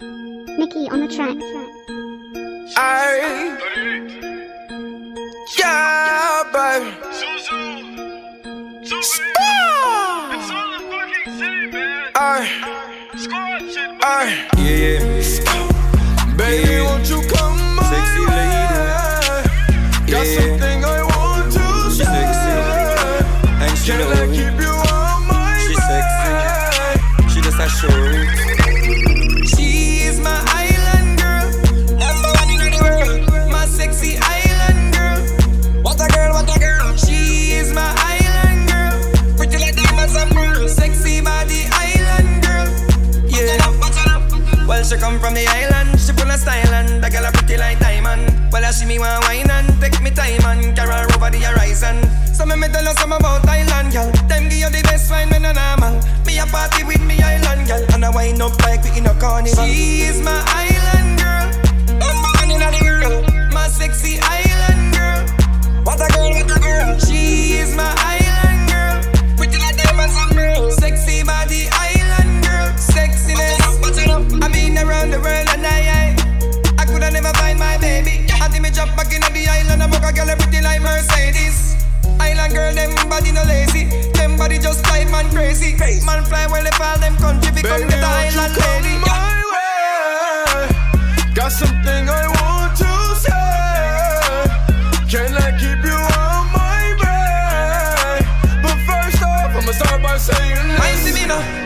Mickey on the track. Aye. Yeah, baby. Aye. Aye. Yeah, yeah. Baby, Yeah. won't you come my Sexy way? lady. Got Yeah. something I want to She's say. sexy. And she Can know I it. keep you on my She's mind? She just a show. She come from the island. She full of style and the girl a pretty like diamond. Well, I see me one wine and take me time and carry her over the horizon. So me me tell you some about island girl. Them give you the best wine when no normal. Me a party with me island girl and I wind up like we in a carnival. She is my island man crazy. crazy. Man fly where they them country become Baby, the island lady. My yeah. way. Got something I want to say. Can I keep you on my way? But first off, I'ma start by saying this. Mind me now.